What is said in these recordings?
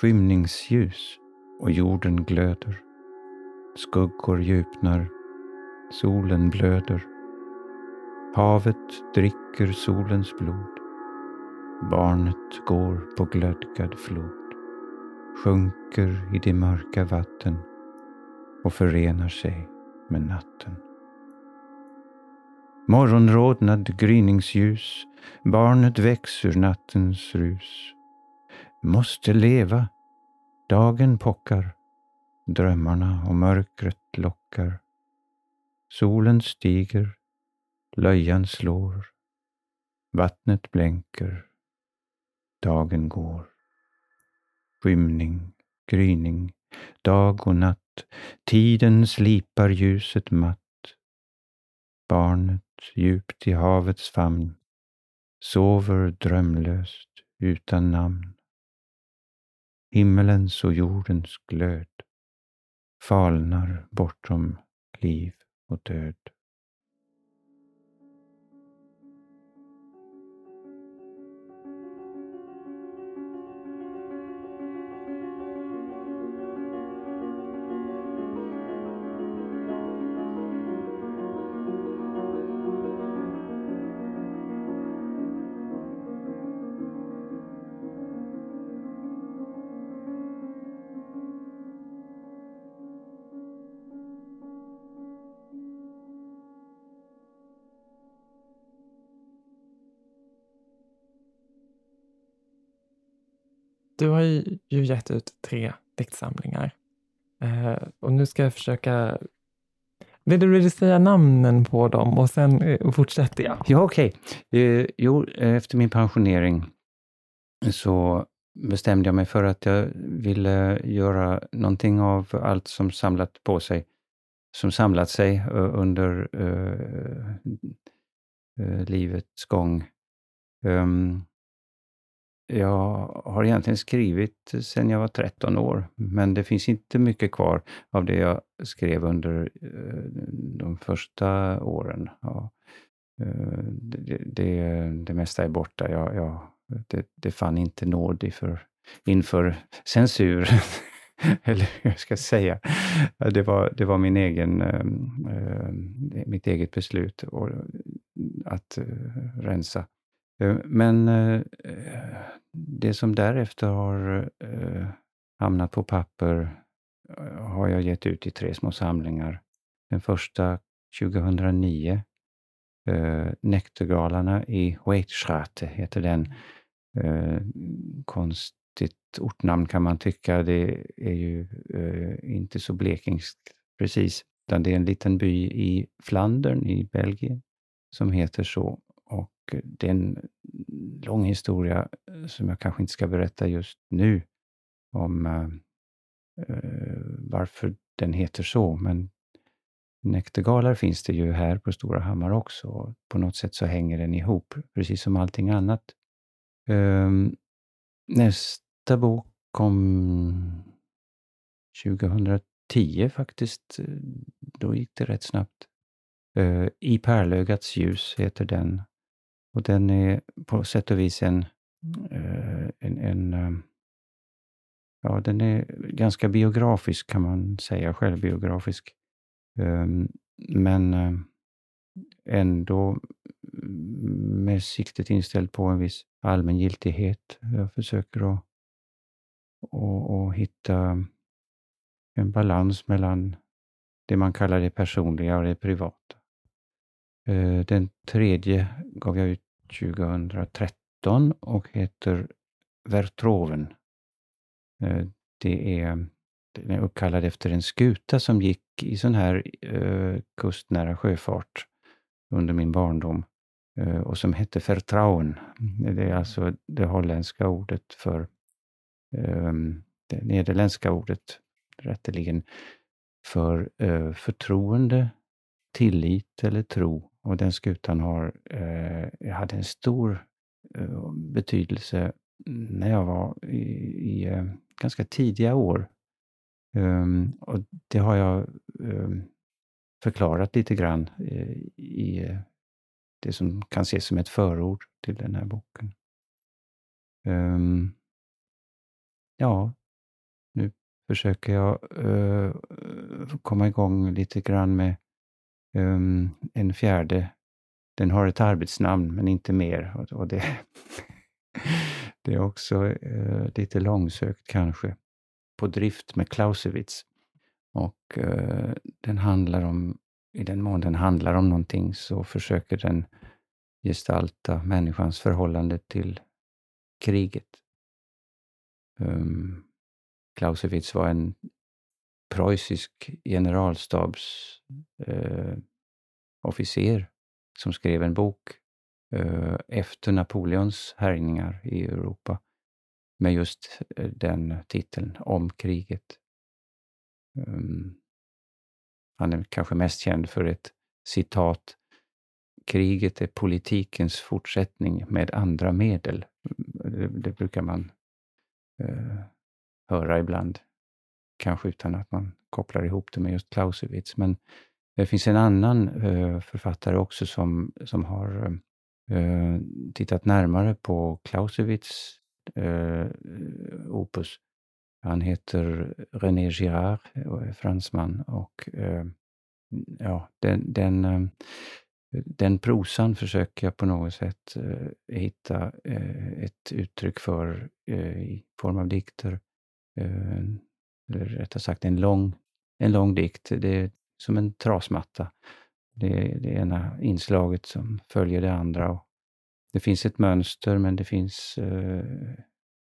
skymningsljus och jorden glöder. Skuggor djupnar, solen blöder. Havet dricker solens blod. Barnet går på glödgad flod, sjunker i det mörka vatten och förenar sig med natten. Morgonrodnad gryningsljus, barnet väcks ur nattens rus. Måste leva, dagen pockar, drömmarna och mörkret lockar. Solen stiger, löjan slår, vattnet blänker, dagen går. Skymning, gryning, dag och natt, tiden slipar ljuset matt. Barnet djupt i havets famn sover drömlöst utan namn. Himmelens och jordens glöd falnar bortom liv och död. Du har ju gett ut tre diktsamlingar. Eh, och nu ska jag försöka... Vill du, vill säga namnen på dem och sen eh, fortsätter jag? Ja, okej. Okay. Eh, jo, efter min pensionering så bestämde jag mig för att jag ville göra någonting av allt som samlat på sig, som samlat sig eh, under eh, eh, livets gång. Um, jag har egentligen skrivit sedan jag var 13 år, men det finns inte mycket kvar av det jag skrev under eh, de första åren. Ja. Eh, det, det, det mesta är borta. Jag, jag, det, det fann inte nåd inför, inför censur. Eller hur jag ska säga. Det var, det var min egen, äh, mitt eget beslut att äh, rensa. Eh, men eh, det som därefter har eh, hamnat på papper har jag gett ut i tre små samlingar. Den första 2009, Näktergalarna i Weitschrate heter den. Konstigt ortnamn kan man tycka. Det är ju inte så blekingskt precis, utan det är en liten by i Flandern i Belgien som heter så det är en lång historia eh, som jag kanske inte ska berätta just nu om eh, eh, varför den heter så, men näktergalar finns det ju här på Stora Hammar också. På något sätt så hänger den ihop, precis som allting annat. Eh, nästa bok kom 2010 faktiskt. Eh, då gick det rätt snabbt. I pärlögats ljus heter den. Och den är på sätt och vis en, eh, en, en eh, ja, den är ganska biografisk kan man säga, självbiografisk. Ehm, men eh, ändå med siktet inställt på en viss allmängiltighet. Jag försöker att, att, att hitta en balans mellan det man kallar det personliga och det privata. Eh, den tredje gav jag ut 2013 och heter Vertroven. Eh, det är, den är uppkallad efter en skuta som gick i sån här eh, kustnära sjöfart under min barndom och som hette Vertrauen. Det är alltså det holländska ordet för det nederländska ordet rätteligen för förtroende, tillit eller tro och den skutan har, eh, hade en stor eh, betydelse när jag var i, i eh, ganska tidiga år. Um, och det har jag um, förklarat lite grann eh, i det som kan ses som ett förord till den här boken. Um, ja, försöker jag uh, komma igång lite grann med um, en fjärde. Den har ett arbetsnamn, men inte mer. Och, och det, det är också uh, lite långsökt kanske. På drift med Clausewitz. Och uh, den handlar om, i den mån den handlar om någonting så försöker den gestalta människans förhållande till kriget. Um, Clausewitz var en preussisk generalstabsofficer eh, som skrev en bok eh, efter Napoleons härjningar i Europa med just eh, den titeln, Om kriget. Um, han är kanske mest känd för ett citat Kriget är politikens fortsättning med andra medel. Mm, det, det brukar man uh, höra ibland, kanske utan att man kopplar ihop det med just Clausewitz. Men det finns en annan eh, författare också som, som har eh, tittat närmare på Clausewitz eh, opus. Han heter René Girard fransman och ja, den, den den prosan försöker jag på något sätt hitta ett uttryck för i form av dikter. Rättare sagt en lång, en lång dikt. Det är som en trasmatta. Det är det ena inslaget som följer det andra. Och det finns ett mönster men det finns eh,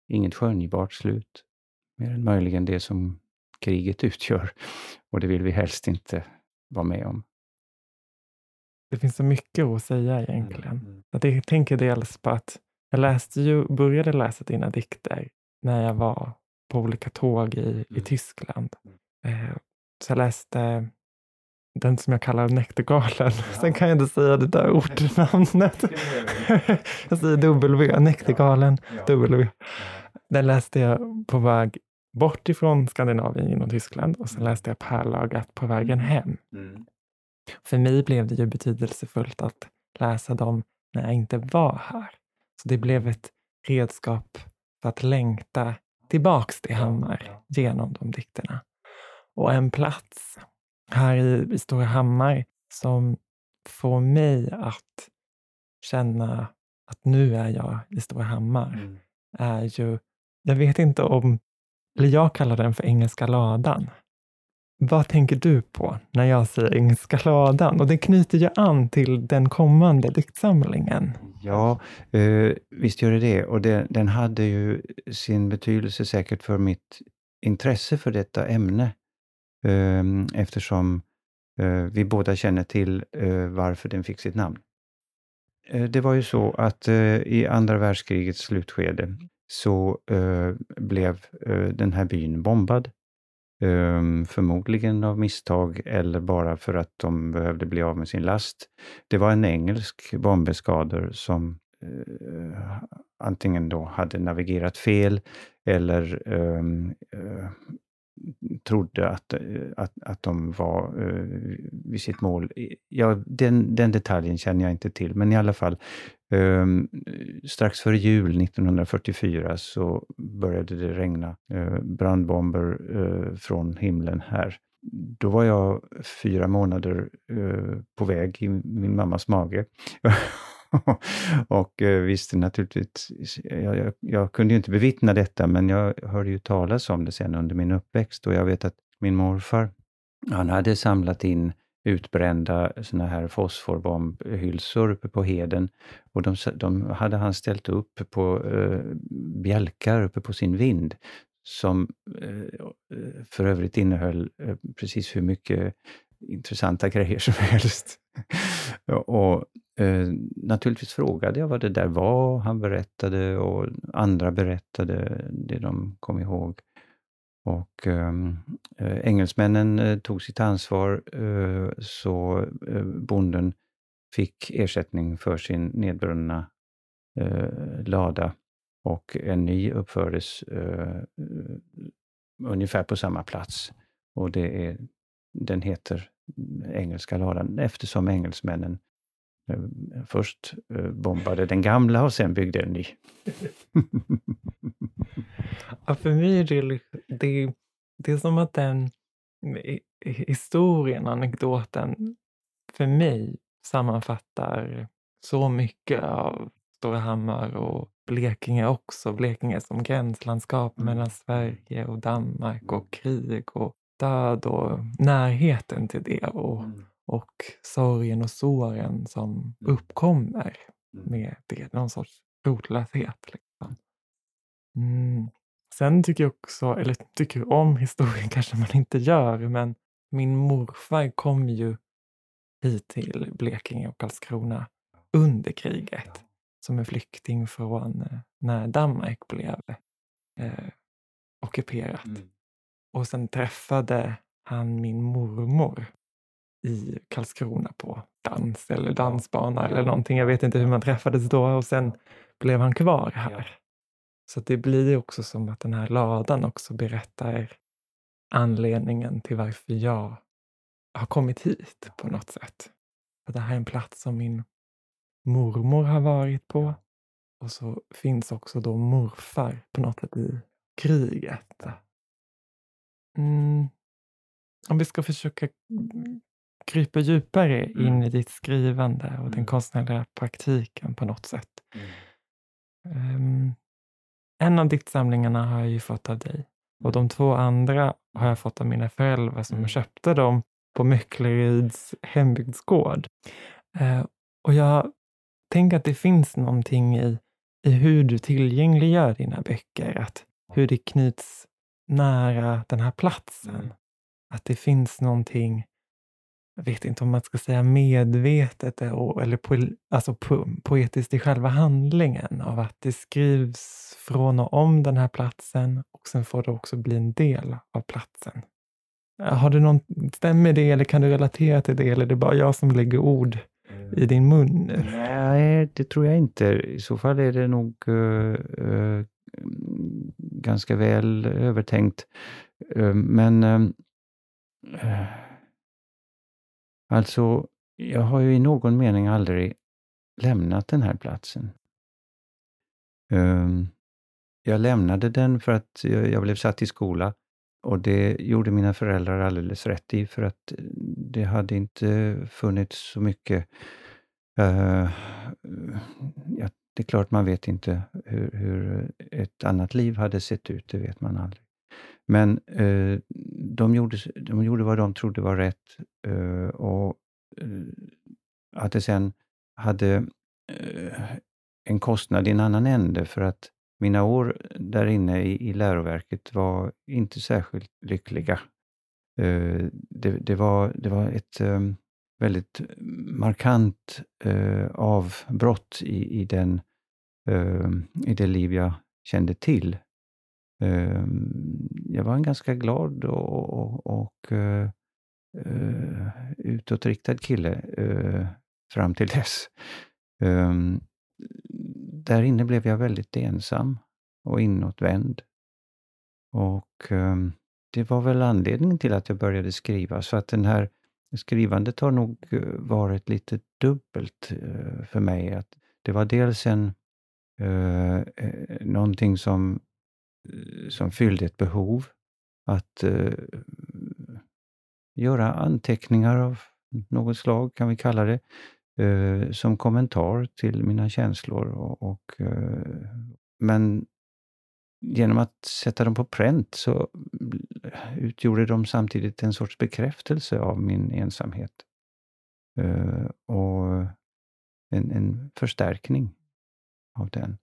inget skönjbart slut. Mer än möjligen det som kriget utgör. Och det vill vi helst inte vara med om. Det finns så mycket att säga egentligen. Mm. Att jag tänker dels på att jag läste ju, började läsa dina dikter när jag var på olika tåg i, i mm. Tyskland. Mm. Eh, så jag läste den som jag kallar Näktergalen. Ja. Sen kan jag inte säga det där ortnamnet. jag säger W, Näktergalen, ja. W. Den läste jag på väg bort ifrån Skandinavien genom Tyskland och sen mm. läste jag Pärlögat på vägen hem. Mm. För mig blev det ju betydelsefullt att läsa dem när jag inte var här. Så det blev ett redskap för att längta tillbaks till Hammar genom de dikterna. Och en plats här i, i Stora Hammar som får mig att känna att nu är jag i Stora Hammar mm. är ju, jag vet inte om, eller jag kallar den för Engelska ladan. Vad tänker du på när jag säger Engelska ladan? Och det knyter ju an till den kommande diktsamlingen. Ja, eh, visst gör det det. Och det, den hade ju sin betydelse säkert för mitt intresse för detta ämne. Eh, eftersom eh, vi båda känner till eh, varför den fick sitt namn. Eh, det var ju så att eh, i andra världskrigets slutskede så blev den här byn bombad Ehm, förmodligen av misstag eller bara för att de behövde bli av med sin last. Det var en engelsk bombeskader som uh, antingen då hade navigerat fel eller um, uh, trodde att, eh, att, att de var uh, vid sitt mål. Ja, den, den detaljen känner jag inte till, men i alla fall. Um, strax före jul 1944 så började det regna uh, brandbomber uh, från himlen här. Då var jag fyra månader uh, på väg i min mammas mage. och visste naturligtvis, jag, jag, jag, kunde ju inte bevittna detta, men jag hörde ju talas om det sen under min uppväxt och jag vet att min morfar, han hade samlat in utbrända såna här fosforbombhylsor uppe på heden. Och de, de hade han ställt upp på eh, bjälkar uppe på sin vind som eh, för övrigt innehöll eh, precis hur mycket intressanta grejer som helst. och eh, naturligtvis frågade jag vad det där var. Han berättade och andra berättade det de kom ihåg. Och ehm, eh, engelsmännen eh, tog sitt ansvar eh, så eh, bonden fick ersättning för sin nedbrunna eh, lada och en ny uppfördes eh, ungefär på samma plats. Och det är, den heter Engelska ladan eftersom engelsmännen först bombade den gamla och sen byggde en ny. Ja, för mig är det, det, det är som att den historien, anekdoten, för mig sammanfattar så mycket av Storhammar och Blekinge också. Blekinge som gränslandskap mm. mellan Sverige och Danmark och krig och död och närheten till det och, mm. Och sorgen och såren som mm. uppkommer mm. med det. Någon sorts rotlöshet. Liksom. Mm. Sen tycker jag också, eller tycker om historien kanske man inte gör, men min morfar kom ju hit till Blekinge och Karlskrona under kriget som en flykting från eh, när Danmark blev eh, ockuperat. Mm. Och sen träffade han min mormor i Karlskrona på dans eller dansbana eller någonting. Jag vet inte hur man träffades då och sen blev han kvar här. Så det blir också som att den här ladan också berättar anledningen till varför jag har kommit hit på något sätt. För det här är en plats som min mormor har varit på. Och så finns också då morfar på något sätt i kriget. Mm. Om vi ska försöka krypa djupare in mm. i ditt skrivande och den mm. konstnärliga praktiken på något sätt. Um, en av diktsamlingarna har jag ju fått av dig och de två andra har jag fått av mina föräldrar som köpte dem på Möckleryds hembygdsgård. Uh, och jag tänker att det finns någonting i, i hur du tillgängliggör dina böcker, att hur det knyts nära den här platsen. Mm. Att det finns någonting, jag vet inte om man ska säga medvetet eller po, alltså po, poetiskt i själva handlingen av att det skrivs från och om den här platsen och sen får det också bli en del av platsen. Har du någon, stämmer det eller kan du relatera till det eller är det bara jag som lägger ord i din mun? Nej, det tror jag inte. I så fall är det nog uh, uh, ganska väl övertänkt. Uh, men alltså, jag har ju i någon mening aldrig lämnat den här platsen. Ehm, jag lämnade den för att jag blev satt i skola och det gjorde mina föräldrar alldeles rätt i, för att eh, det hade inte funnits så mycket eh, ja, det är klart man vet inte hur, hur, ett annat liv hade sett ut, det vet man aldrig. Men eh, de, gjorde, de gjorde vad de trodde var rätt eh, och eh, att det sen hade eh, en kostnad i en annan ände för att mina år där inne i, i läroverket var inte särskilt lyckliga. Eh, det, det, var, det var ett väldigt markant avbrott i, i, den, i det liv jag kände till. Ehm, jag var en ganska glad och, och, och uh, utåtriktad kille eh, fram till dess. Um, där inne blev jag väldigt ensam och inåtvänd. Och ehm, det var väl anledningen till att jag började skriva. Så att den här skrivandet har nog varit lite dubbelt för mig. Att det var dels en, eh, någonting som, som fyllde ett behov. Att eh, göra anteckningar av något slag, kan vi kalla det eh, som kommentar till mina känslor. Och, och eh, men genom att sätta dem på pränt så utgjorde de samtidigt en sorts bekräftelse av min ensamhet. Eh, och en, en, förstärkning av den.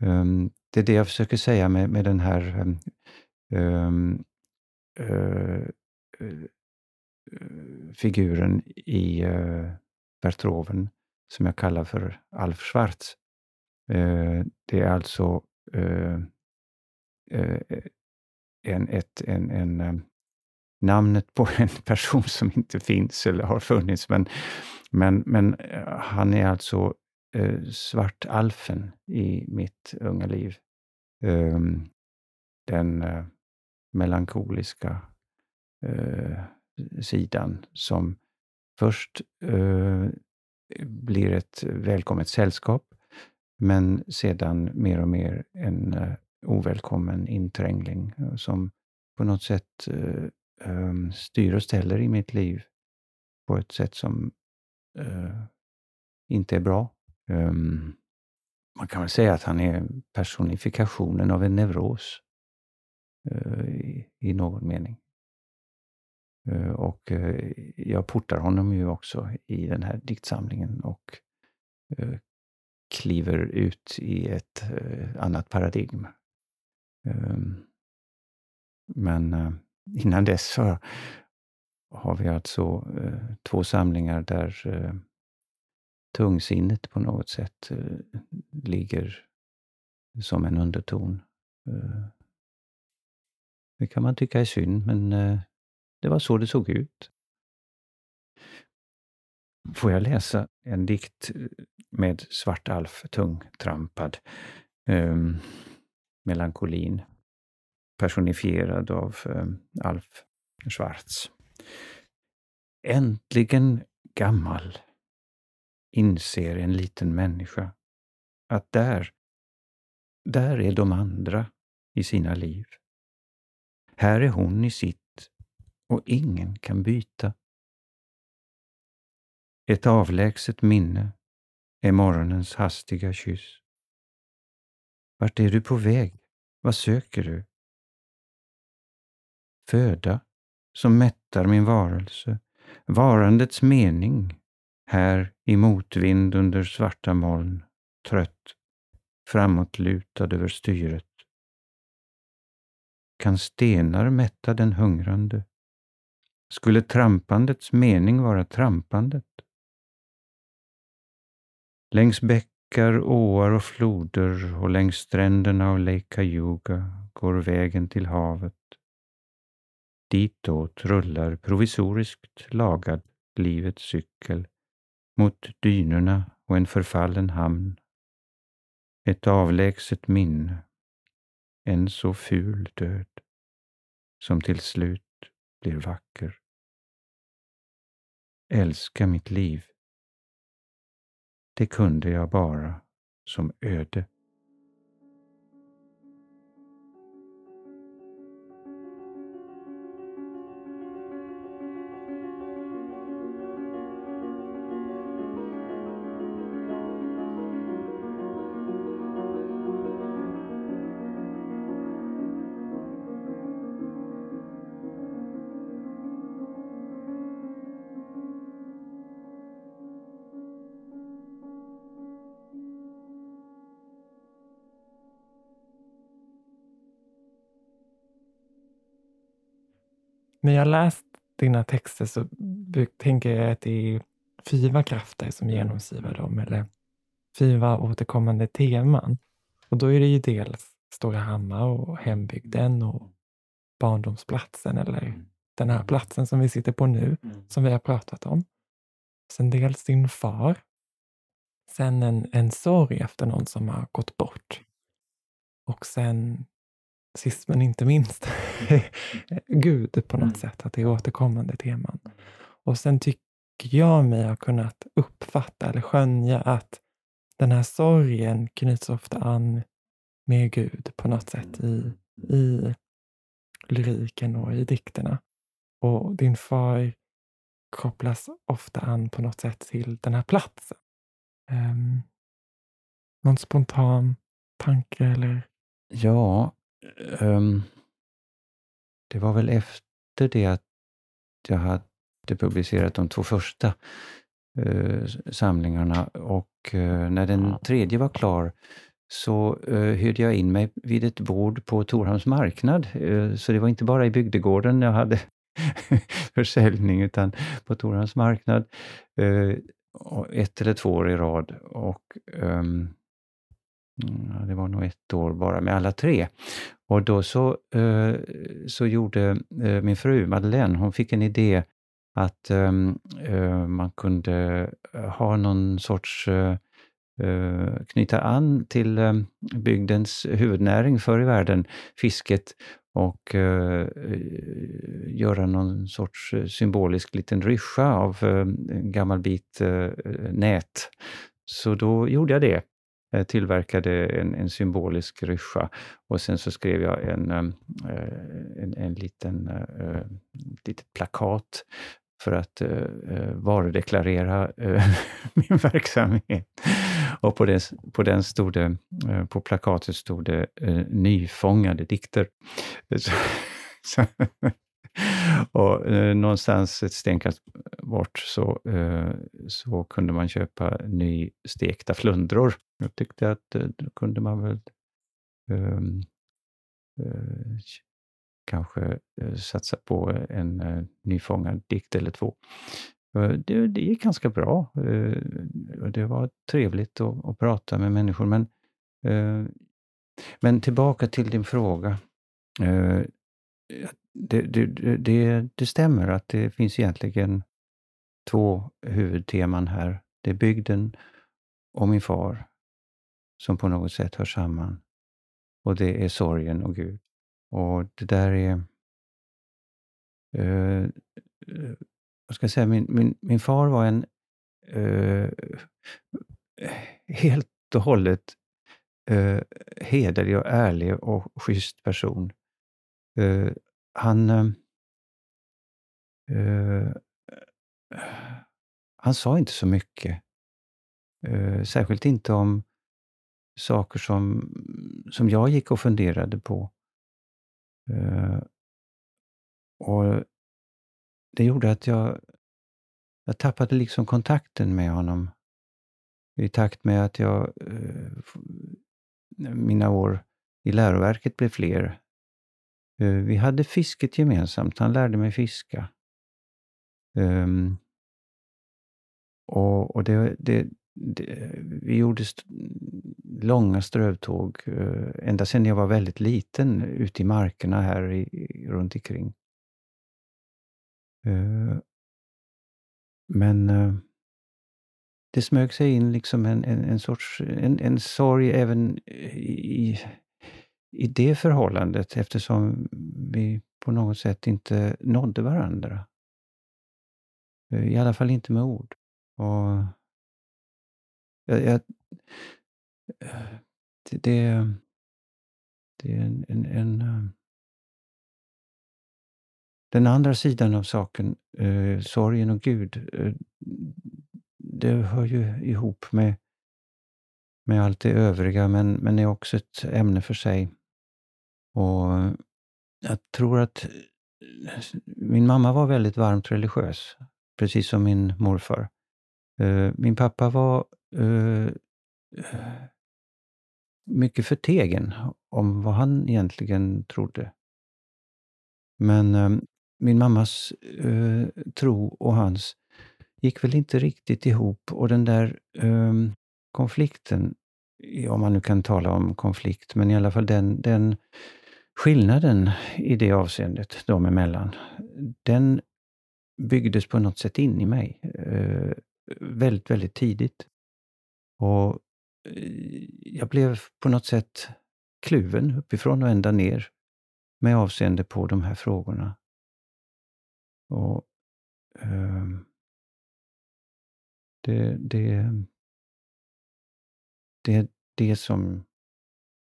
Um, det är det jag försöker säga med, med den här um, uh, uh, figuren i eh, uh, Bertroven som jag kallar för Alf Schwarz. Uh, eh, det är alltså eh, en, ett, en, en, namnet på en person som inte finns eller har funnits, men, men, men han är alltså Eh, svartalfen i mitt unga liv. Ehm, den eh, melankoliska eh, sidan som först eh, blir ett välkommet sällskap, men sedan mer och mer en eh, ovälkommen inträngling som på något sätt ehm, styr och ställer i mitt liv på ett sätt som inte är bra. Um, man kan väl säga att han är personifikationen av en neuros uh, i, i, någon mening. Uh, och eh, jag portar honom ju också i den här diktsamlingen och kliver ut i ett annat paradigm. Um, men innan dess så har vi alltså två samlingar där tungsinnet på något sätt eh, ligger som en underton. Eh, det kan man tycka är synd, men eh, det var så det såg ut. Får jag läsa en dikt eh, med Svart-Alf tungtrampad? Ehm, melankolin personifierad av eh, Alf Schwarz. Äntligen gammal inser en liten människa att där, där är de andra i sina liv. Här är hon i sitt och ingen kan byta. Ett avlägset minne är morgonens hastiga kyss. Vart är du på väg? Vad söker du? Föda som mättar min varelse varandets mening här i motvind under svarta moln, trött, framåtlutad över styret. Kan stenar mätta den hungrande? Skulle trampandets mening vara trampandet? Längs bäckar, åar och floder och längs stränderna av Lake Cayuga går vägen till havet. Ditåt rullar provisoriskt lagad livets cykel mot dynorna och en förfallen hamn. Ett avlägset minne. En så ful död som till slut blir vacker. Älska mitt liv. Det kunde jag bara som öde. När jag läst dina texter så tänker jag att det är fyra krafter som genomsyrar dem, eller fyra återkommande teman. Och då är det ju dels Stora Hammar och hembygden och barndomsplatsen, eller mm. den här platsen som vi sitter på nu, mm. som vi har pratat om. Sen dels din far. Sen en, en sorg efter någon som har gått bort. Och sen sist men inte minst, Gud på något mm. sätt, att det är återkommande teman. Och sen tycker jag mig ha kunnat uppfatta eller skönja att den här sorgen knyts ofta an med Gud på något sätt i, i lyriken och i dikterna. Och din far kopplas ofta an på något sätt till den här platsen. Um, någon spontan tanke eller? Ja, um, det var väl efter det att jag hade publicerat de två första uh, samlingarna och uh, när den tredje var klar så uh, hyrde jag in mig vid ett bord på Torhamns marknad. Uh, så det var inte bara i bygdegården jag hade försäljning, utan på Torhamns marknad uh, ett eller två år i rad. Och um, Mm, ja, det var nog ett år bara med alla tre. Och då så, eh, så gjorde eh, min fru Madeleine, hon fick en idé att ehm, eh, man kunde ha någon sorts knyta an till bygdens huvudnäring förr i världen, fisket, och göra någon sorts symbolisk liten ryscha av en gammal bit nät. Så då gjorde jag det Eh, tillverkade en, en symbolisk ryscha och sen så skrev jag en, eh, eh, en, en liten litet plakat för att varudeklarera min verksamhet. Och på, det, på den stod det, på plakatet stod det nyfångade dikter. Så, så, och eh, någonstans ett stenkast bort så, eh, så kunde man köpa nystekta flundror. Jag tyckte att eh, då kunde man väl um, uh, kanske uh, satsa på en uh, nyfångad dikt eller två. Det, det gick ganska bra. Det var trevligt att, att prata med människor. Men, men tillbaka till din fråga det, det, det, det stämmer att det finns egentligen två huvudteman här. Det är bygden och min far som på något sätt hör samman. Och det är sorgen och Gud. Och det där är... Uh, vad ska jag säga? Min, min, min far var en uh, helt och hållet uh, hederlig och ärlig och schysst person. Uh, han, uh, han sa inte så mycket. Uh, särskilt inte om saker som, som jag gick och funderade på. Uh, och Det gjorde att jag, jag tappade liksom kontakten med honom i takt med att jag, eh, mina år i läroverket blev fler Eh, vi hade fisket gemensamt. Han lärde mig fiska. Um, och, och det, det, det, vi gjorde st långa strövtåg eh, ända sedan jag var väldigt liten ute i markerna här i, runt omkring. Eh, men eh, det smög sig in liksom en, en, en sorts en, en sorg även i, i det förhållandet eftersom vi på något sätt inte nådde varandra. Eh, I alla fall inte med ord. Och jag, jag, det, det, det är en, en, en, eh, Den andra sidan av saken, eh, sorgen och Gud, eh, det hör ju ihop med, med allt det övriga men, men är också ett ämne för sig. Och jag tror att eh, min mamma var väldigt varmt religiös, precis som min morfar. Eh, min pappa var uh, mycket förtegen om vad han egentligen trodde. Men uh, min mammas uh, tro och hans gick väl inte riktigt ihop och den där ehm, konflikten, om man nu kan tala om konflikt, men i alla fall den, den skillnaden i det avseendet dem emellan, den byggdes på något sätt in i mig eh, väldigt, väldigt tidigt. Och eh, jag blev på något sätt kluven uppifrån och ända ner med avseende på de här frågorna. Och eh, det, det, det är det som,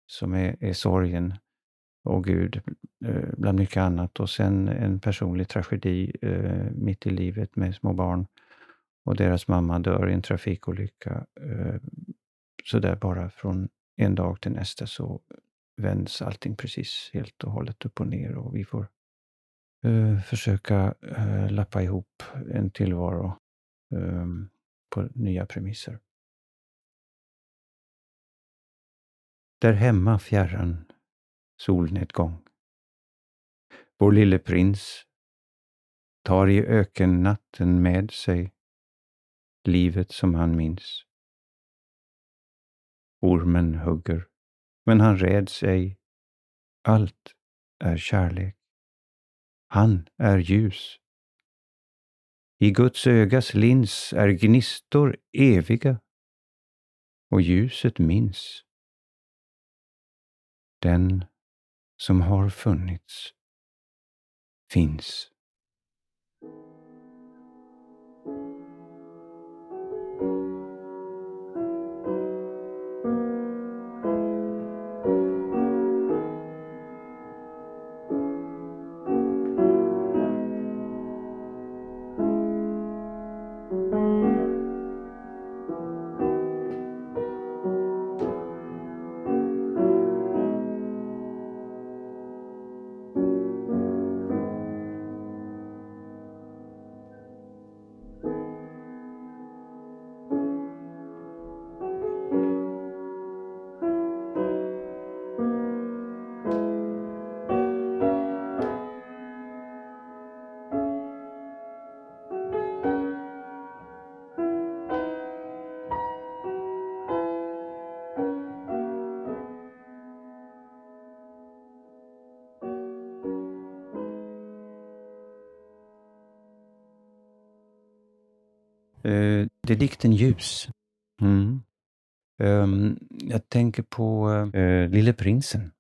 som är, är sorgen och Gud eh, bland mycket annat. Och sen en personlig tragedi eh, mitt i livet med små barn och deras mamma dör i en trafikolycka. Eh, så där bara från en dag till nästa så vänds allting precis helt och hållet upp och ner och vi får eh, försöka eh, lappa ihop en tillvaro ehm, på nya premisser. Där hemma fjärran solnedgång. Vår lille prins tar i ökennatten med sig livet som han minns. Ormen hugger, men han räds ej. Allt är kärlek. Han är ljus. I Guds ögas lins är gnistor eviga och ljuset minns. Den som har funnits finns. Uh, det är dikten Ljus. Mm. Um, jag tänker på uh, Lille prinsen.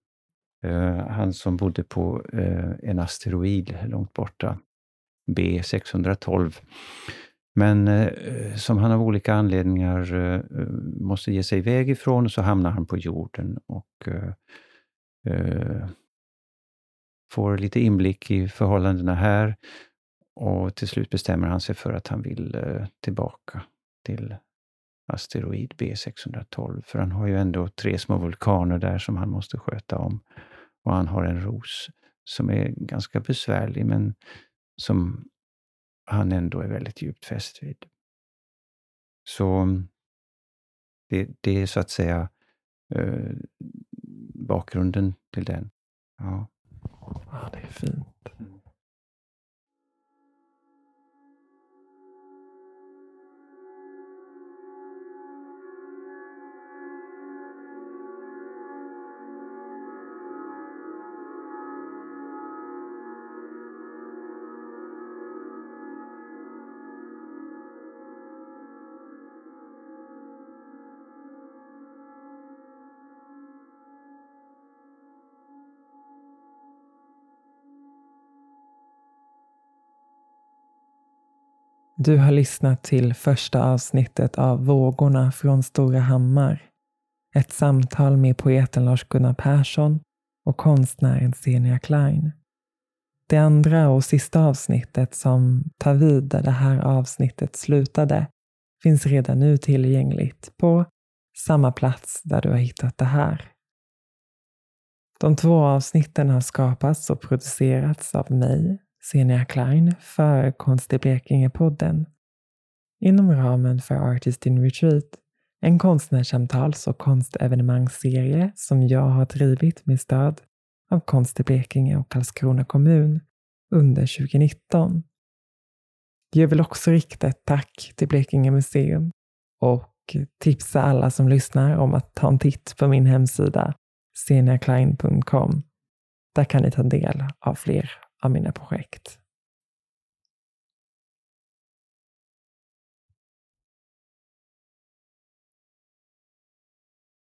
Uh, han som bodde på en asteroid långt borta, B612. Men som han av olika anledningar måste ge sig iväg ifrån, så hamnar han på jorden och får lite inblick i förhållandena här och till slut bestämmer han sig för att han vill eh, tillbaka till asteroid B612, för han har ju ändå tre små vulkaner där som han måste sköta om. Och han har en ros som är ganska besvärlig, men som han ändå är väldigt djupt fäst vid. Så mm, det, det är så att säga eh, bakgrunden till den. Ja. ja, det är fint. Du har lyssnat till första avsnittet av Vågorna från Stora Hammar. Ett samtal med poeten Lars-Gunnar Persson och konstnären Senia Klein. Det andra och sista avsnittet som tar vid där det här avsnittet slutade finns redan nu tillgängligt på samma plats där du har hittat det här. De två avsnitten har skapats och producerats av mig, Xenia Klein för Konst i Blekinge-podden inom ramen för Artist in Retreat, en konstnärssamtals och konstevenemangsserie som jag har drivit med stöd av Konst i Blekinge och Karlskrona kommun under 2019. Jag vill också rikta ett tack till Blekinge museum och tipsa alla som lyssnar om att ta en titt på min hemsida seniaklein.com. Där kan ni ta del av fler av mina projekt.